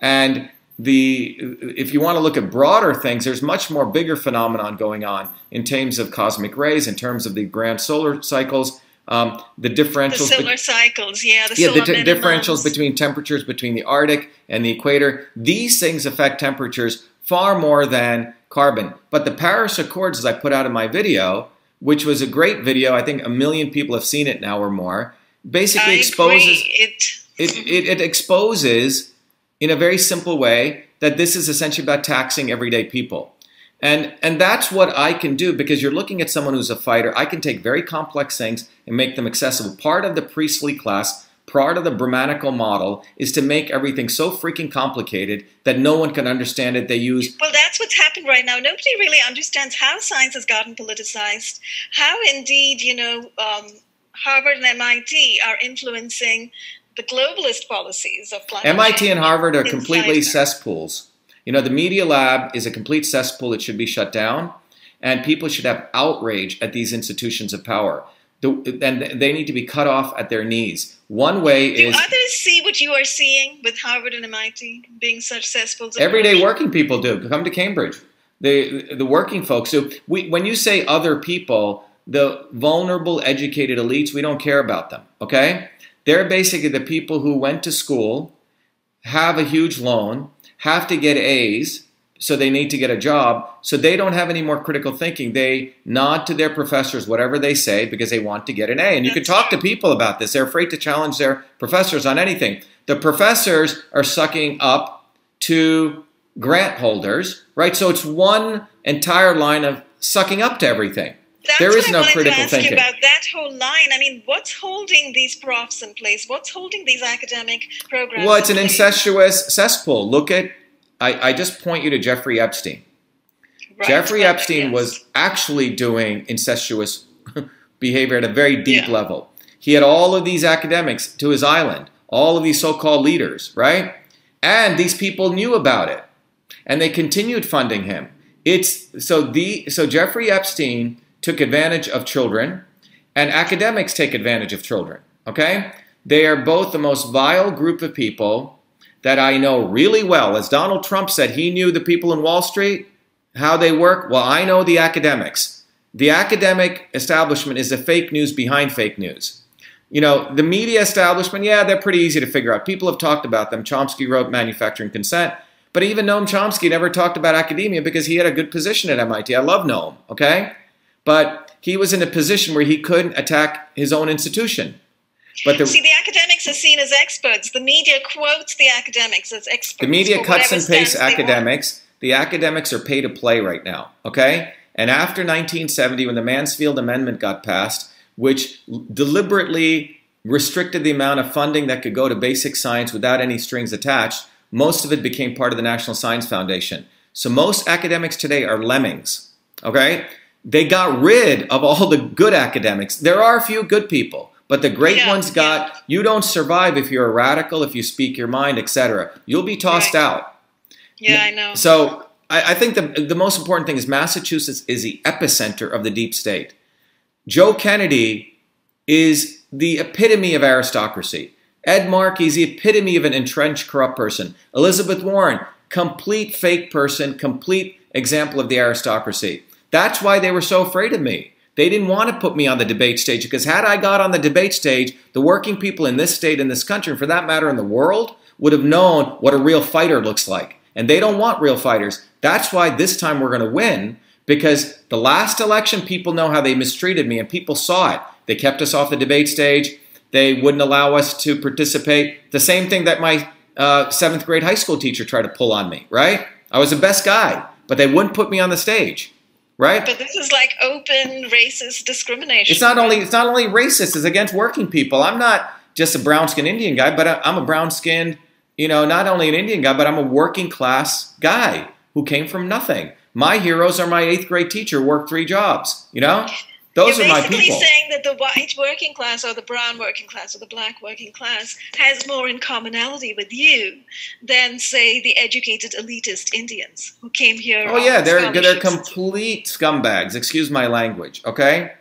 And the if you want to look at broader things, there's much more bigger phenomenon going on in terms of cosmic rays, in terms of the grand solar cycles, um, the the differentials. be- solar cycles, yeah, the yeah, the t- differentials between temperatures between the Arctic and the equator. These things affect temperatures far more than carbon. But the Paris Accords, as I put out in my video, which was a great video, I think a million people have seen it now or more, basically I exposes. It, it, it, it exposes in a very simple way that this is essentially about taxing everyday people. And, and that's what I can do because you're looking at someone who's a fighter. I can take very complex things and make them accessible. Part of the priestly class, part of the Brahmanical model, is to make everything so freaking complicated that no one can understand it. They use Well, that's what's happened right now. Nobody really understands how science has gotten politicized, how indeed, you know, um, Harvard and MIT are influencing the globalist policies of climate MIT and Harvard are completely cesspools. You know, the Media Lab is a complete cesspool. It should be shut down, and people should have outrage at these institutions of power. The, and they need to be cut off at their knees. One way Do is Do others see what you are seeing with Harvard and MIT being such cesspools? everyday working people do. Come to Cambridge. The the working folks. So we, when you say other people, the vulnerable, educated elites, we don't care about them. Okay, they're basically the people who went to school, have a huge loan, have to get A's, so they need to get a job. So they don't have any more critical thinking. They nod to their professors, whatever they say, because they want to get an A. And you can talk to people about this. They're afraid to challenge their professors on anything. The professors are sucking up to grant holders, right? So it's one entire line of sucking up to everything. That's There is what no critical to ask thinking. You about that whole line. I mean, what's holding these profs in place? What's holding these academic programs? Well, it's an incestuous cesspool. Look at, I, I just point you to Jeffrey Epstein. Right, Jeffrey clever, Epstein yes. was actually doing incestuous behavior at a very deep Yeah. level. He had all of these academics to his island, all of these so called leaders, right? And these people knew about it. And they continued funding him. It's so the so Jeffrey Epstein took advantage of children, and academics take advantage of children. Okay? They are both the most vile group of people that I know really well. As Donald Trump said, he knew the people in Wall Street, how they work. Well, I know the academics. The academic establishment is the fake news behind fake news. You know, the media establishment, yeah, they're pretty easy to figure out. People have talked about them. Chomsky wrote Manufacturing Consent. But even Noam Chomsky never talked about academia because he had a good position at MIT. I love Noam, okay? But he was in a position where he couldn't attack his own institution. But the, See, the academics are seen as experts. The media quotes the academics as experts. The media cuts and pastes stance they want. academics. The academics are pay to play right now, okay? And after 1970, when the Mansfield Amendment got passed, which deliberately restricted the amount of funding that could go to basic science without any strings attached. Most of it became part of the National Science Foundation. So most academics today are lemmings. Okay? They got rid of all the good academics. There are a few good people, but the great Yeah, ones got yeah. you don't survive if you're a radical, if you speak your mind, etc. You'll be tossed Right. out. Yeah, I know. So I, I think the the most important thing is Massachusetts is the epicenter of the deep state. Joe Kennedy is the epitome of aristocracy. Ed Markey is the epitome of an entrenched corrupt person. Elizabeth Warren, complete fake person, complete example of the aristocracy. That's why they were so afraid of me. They didn't want to put me on the debate stage because had I got on the debate stage, the working people in this state, in this country, and for that matter in the world, would have known what a real fighter looks like. And they don't want real fighters. That's why this time we're going to win because the last election, people know how they mistreated me and people saw it. They kept us off the debate stage. They wouldn't allow us to participate. The same thing that my uh, seventh grade high school teacher tried to pull on me, right? I was the best guy, but they wouldn't put me on the stage, right? but this is like open racist discrimination. It's not only it's not only racist; it's against working people. I'm not just a brown skinned Indian guy, but I'm a brown skinned, you know, not only an Indian guy, but I'm a working class guy who came from nothing. My heroes are my eighth grade teacher, worked three jobs. You know, those You're are my basically saying that the white working class or the brown working class or the black working class has more in commonality with you than, say, the educated elitist Indians who came here. Oh yeah, they're they're complete scumbags. Excuse my language. Okay,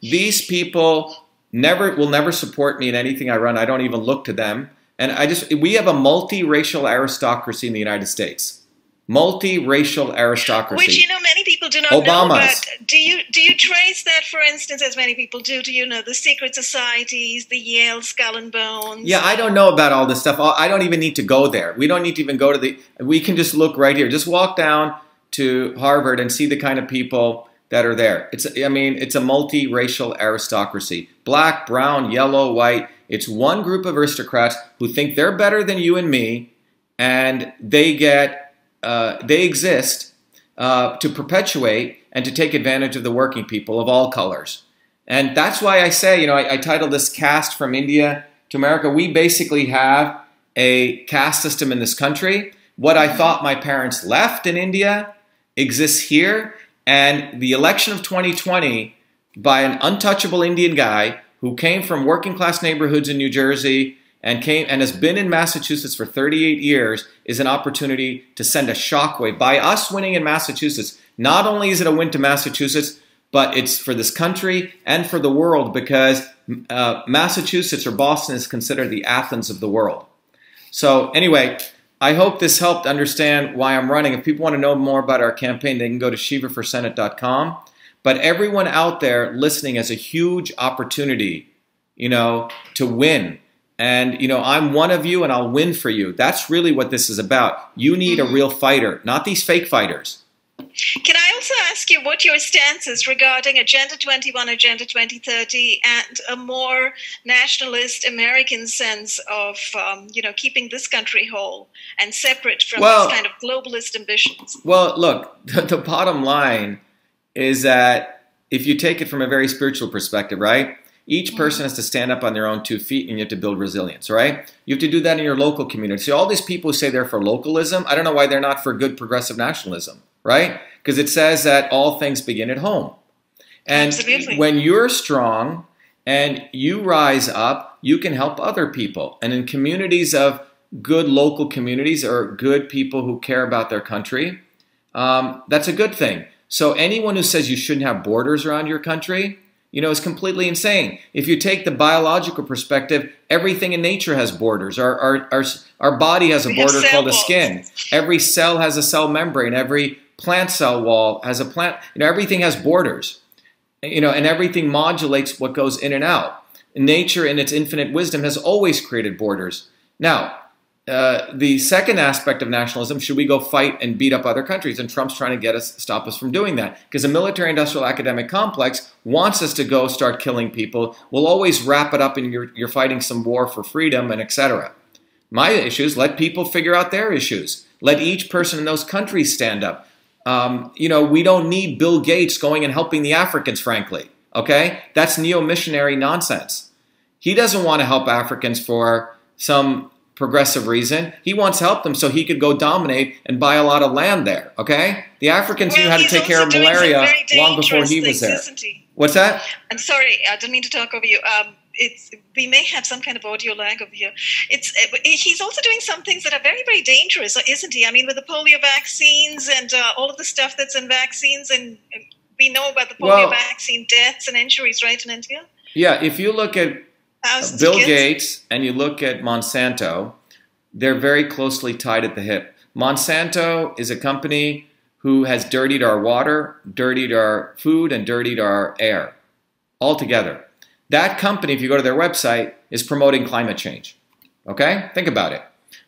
these people never will never support me in anything I run. I don't even look to them. And I just we have a multiracial aristocracy in the United States. Multiracial aristocracy. Which you know many people do not know Obama's. about. Do you do you trace that, for instance, as many people do? Do you know the secret societies, the Yale Skull and Bones? Yeah, I don't know about all this stuff. I don't even need to go there. We don't need to even go to the. We can just look right here. Just walk down to Harvard and see the kind of people that are there. It's. I mean, it's a multiracial aristocracy: black, brown, yellow, white. It's one group of aristocrats who think they're better than you and me, and they get. Uh, they exist uh, to perpetuate and to take advantage of the working people of all colors. And that's why I say, you know, I, I titled this Cast from India to America. We basically have a caste system in this country. What I thought my parents left in India exists here. And the election of 2020 by an untouchable Indian guy who came from working class neighborhoods in New Jersey and came and has been in Massachusetts for 38 years is an opportunity to send a shockwave. By us winning in Massachusetts, not only is it a win to Massachusetts, but it's for this country and for the world because uh, Massachusetts or Boston is considered the Athens of the world. So, anyway, I hope this helped understand why I'm running. If people want to know more about our campaign, they can go to shivaforsenate.com. But everyone out there listening has a huge opportunity, you know, to win. And, you know, I'm one of you and I'll win for you. That's really what this is about. You need a real fighter, not these fake fighters. Can I also ask you what your stance is regarding Agenda 21, Agenda 2030, and a more nationalist American sense of, um, you know, keeping this country whole and separate from Well- these kind of globalist ambitions? Well, look, the, the bottom line is that if you take it from a very spiritual perspective, right? Each person has to stand up on their own two feet and you have to build resilience, right? You have to do that in your local community. See, all these people who say they're for localism, I don't know why they're not for good progressive nationalism, right? Because it says that all things begin at home. And Absolutely. when you're strong and you rise up, you can help other people. And in communities of good local communities or good people who care about their country, um, that's a good thing. So anyone who says you shouldn't have borders around your country, you know, is completely insane. If you take the biological perspective, everything in nature has borders. Our our our, our body has a border called a skin. Every cell has a cell membrane. Every plant cell wall has a plant. You know, everything has borders. You know, and everything modulates what goes in and out. Nature, in its infinite wisdom, has always created borders. Now, uh, the second aspect of nationalism should we go fight and beat up other countries? And trump's trying to get us stop us from doing that. Because the military industrial academic complex wants us to go start killing people we'll always wrap it up in you're, you're fighting some war for freedom and etc my issues let people figure out their issues. Let each person in those countries stand up. Um, you know we don't need bill gates going and helping the africans frankly okay? That's neo-missionary nonsense. He doesn't want to help Africans for some progressive reason. He wants to help them so he could go dominate and buy a lot of land there. Okay? The Africans Well, knew how to take care of also doing some malaria long before he was there. he? What's that? I'm sorry, I didn't mean to talk over you. Um, it's we may have some kind of audio lag over here. It's he's also doing some things that are very very dangerous, isn't he? I mean, with the polio vaccines and uh, all of the stuff that's in vaccines, and we know about the polio Well- vaccine deaths and injuries, right, in India. Yeah, if you look at Bill kids. Gates and you look at Monsanto, they're very closely tied at the hip. Monsanto is a company who has dirtied our water, dirtied our food, and dirtied our air altogether. That company, if you go to their website, is promoting climate change. Okay? Think about it.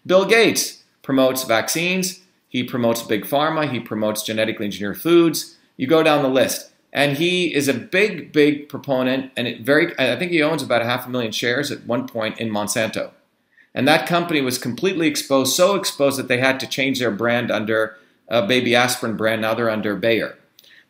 Bill Gates promotes vaccines, he promotes big pharma, he promotes genetically engineered foods. You go down the list. And he is a big, big proponent, and it very I think he owns about a half a million shares at one point in Monsanto. And that company was completely exposed, so exposed that they had to change their brand under a baby aspirin brand. Now they're under Bayer.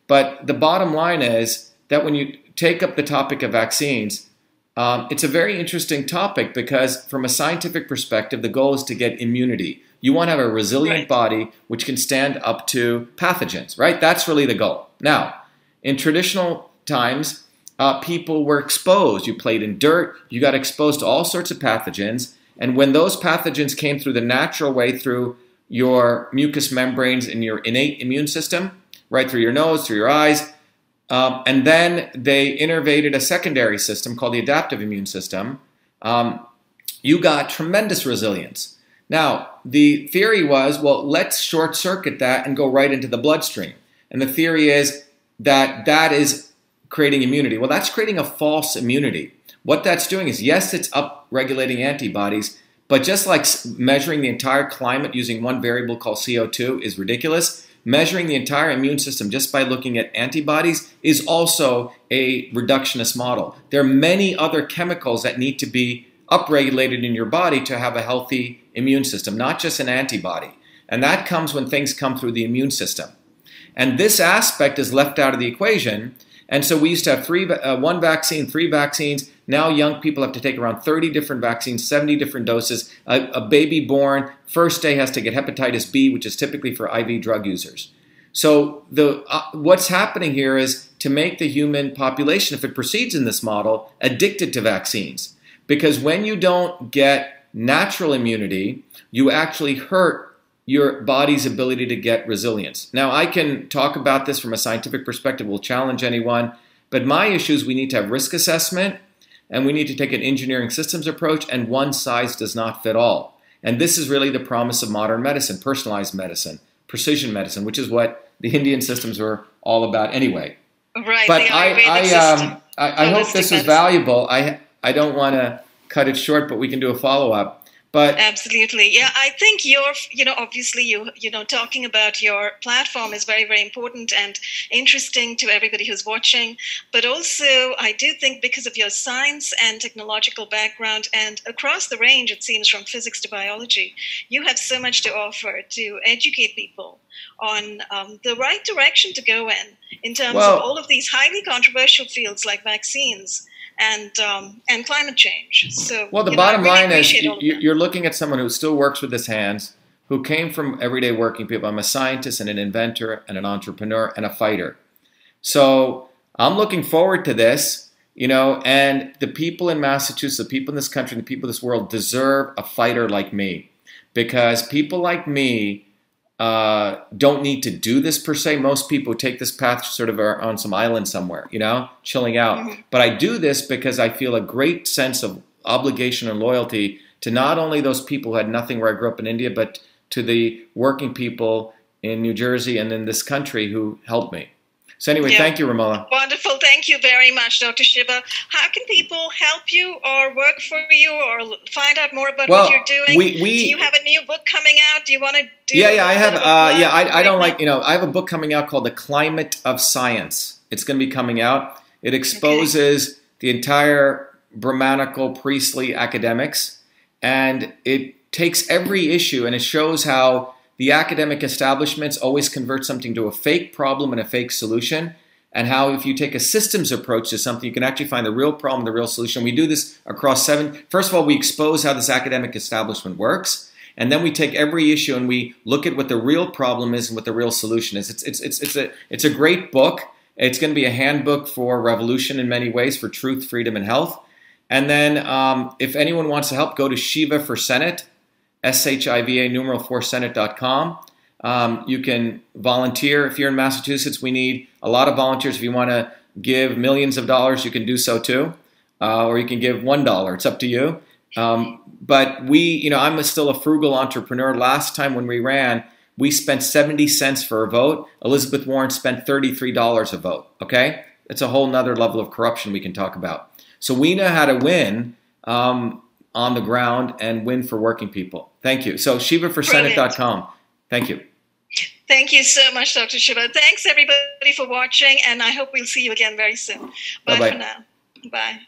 But the bottom line is that when you take up the topic of vaccines, um, it's a very interesting topic because, from a scientific perspective, the goal is to get immunity. You want to have a resilient Right. body which can stand up to pathogens, right? That's really the goal. Now, in traditional times, uh, people were exposed. You played in dirt, you got exposed to all sorts of pathogens. And when those pathogens came through the natural way through your mucous membranes and your innate immune system, right through your nose, through your eyes, um, and then they innervated a secondary system called the adaptive immune system. Um, you got tremendous resilience. Now, the theory was well, let's short circuit that and go right into the bloodstream. And the theory is that that is creating immunity. Well, that's creating a false immunity. What that's doing is, yes, it's upregulating antibodies, but just like measuring the entire climate using one variable called CO2 is ridiculous, measuring the entire immune system just by looking at antibodies is also a reductionist model. There are many other chemicals that need to be upregulated in your body to have a healthy immune system, not just an antibody. And that comes when things come through the immune system. And this aspect is left out of the equation. And so we used to have three, uh, one vaccine, three vaccines. Now young people have to take around 30 different vaccines, 70 different doses. A, a baby born first day has to get hepatitis B, which is typically for IV drug users. So the uh, what's happening here is to make the human population, if it proceeds in this model, addicted to vaccines. Because when you don't get natural immunity, you actually hurt your body's ability to get resilience. Now, I can talk about this from a scientific perspective, we'll challenge anyone, but my issue is we need to have risk assessment and we need to take an engineering systems approach, and one size does not fit all. And this is really the promise of modern medicine, personalized medicine, precision medicine, which is what the Indian systems were all about anyway. Right, But I, I, um, I, I hope this was medicine. valuable. I, I don't want to cut it short, but we can do a follow up. But Absolutely. Yeah, I think you're, you know, obviously you, you know, talking about your platform is very, very important and interesting to everybody who's watching. But also, I do think because of your science and technological background and across the range, it seems from physics to biology, you have so much to offer to educate people on um, the right direction to go in, in terms Well- of all of these highly controversial fields like vaccines and um, and climate change. So, Well, the you know, bottom really line is you, you're looking at someone who still works with his hands, who came from everyday working people. I'm a scientist and an inventor and an entrepreneur and a fighter. So I'm looking forward to this, you know, and the people in Massachusetts, the people in this country, the people in this world deserve a fighter like me because people like me uh, don't need to do this per se. Most people take this path sort of are on some island somewhere, you know, chilling out. Mhm. But I do this because I feel a great sense of obligation and loyalty to not only those people who had nothing where I grew up in India, but to the working people in New Jersey and in this country who helped me. So anyway, Yeah. thank you, Ramala. Wonderful. Thank you very much, Dr. Shiva. How can people help you or work for you or find out more about Well, what you're doing? we- we- do you have a new book coming out? Do you want to do Yeah, yeah, I have. bit of a Uh, yeah, I, I don't like you know. I have a book coming out called "The Climate of Science." It's going to be coming out. It exposes the entire Brahmanical priestly academics, and it takes every issue and it shows how the academic establishments always convert something to a fake problem and a fake solution. and how if you take a systems approach to something, you can actually find the real problem, the real solution. We do this across seven. First of all, we expose how this academic establishment works. And then we take every issue and we look at what the real problem is and what the real solution is. It's, it's, it's, it's, a, it's a great book. It's going to be a handbook for revolution in many ways for truth, freedom, and health. And then um, if anyone wants to help, go to Shiva for Senate, S H I V A numeral for Senate.com. Um, you can volunteer if you're in Massachusetts. We need a lot of volunteers. If you want to give millions of dollars, you can do so too, uh, or you can give one dollar. It's up to you. Um, but we, you know, I'm still a frugal entrepreneur. Last time when we ran, we spent 70 cents for a vote. Elizabeth Warren spent $33 a vote. Okay, it's a whole nother level of corruption we can talk about. So we know how to win um, on the ground and win for working people. Thank you. So ShivaForSenate.com. Thank you. Thank you so much, Dr. Shiva. Thanks everybody for watching, and I hope we'll see you again very soon. Bye Bye-bye. for now. Bye.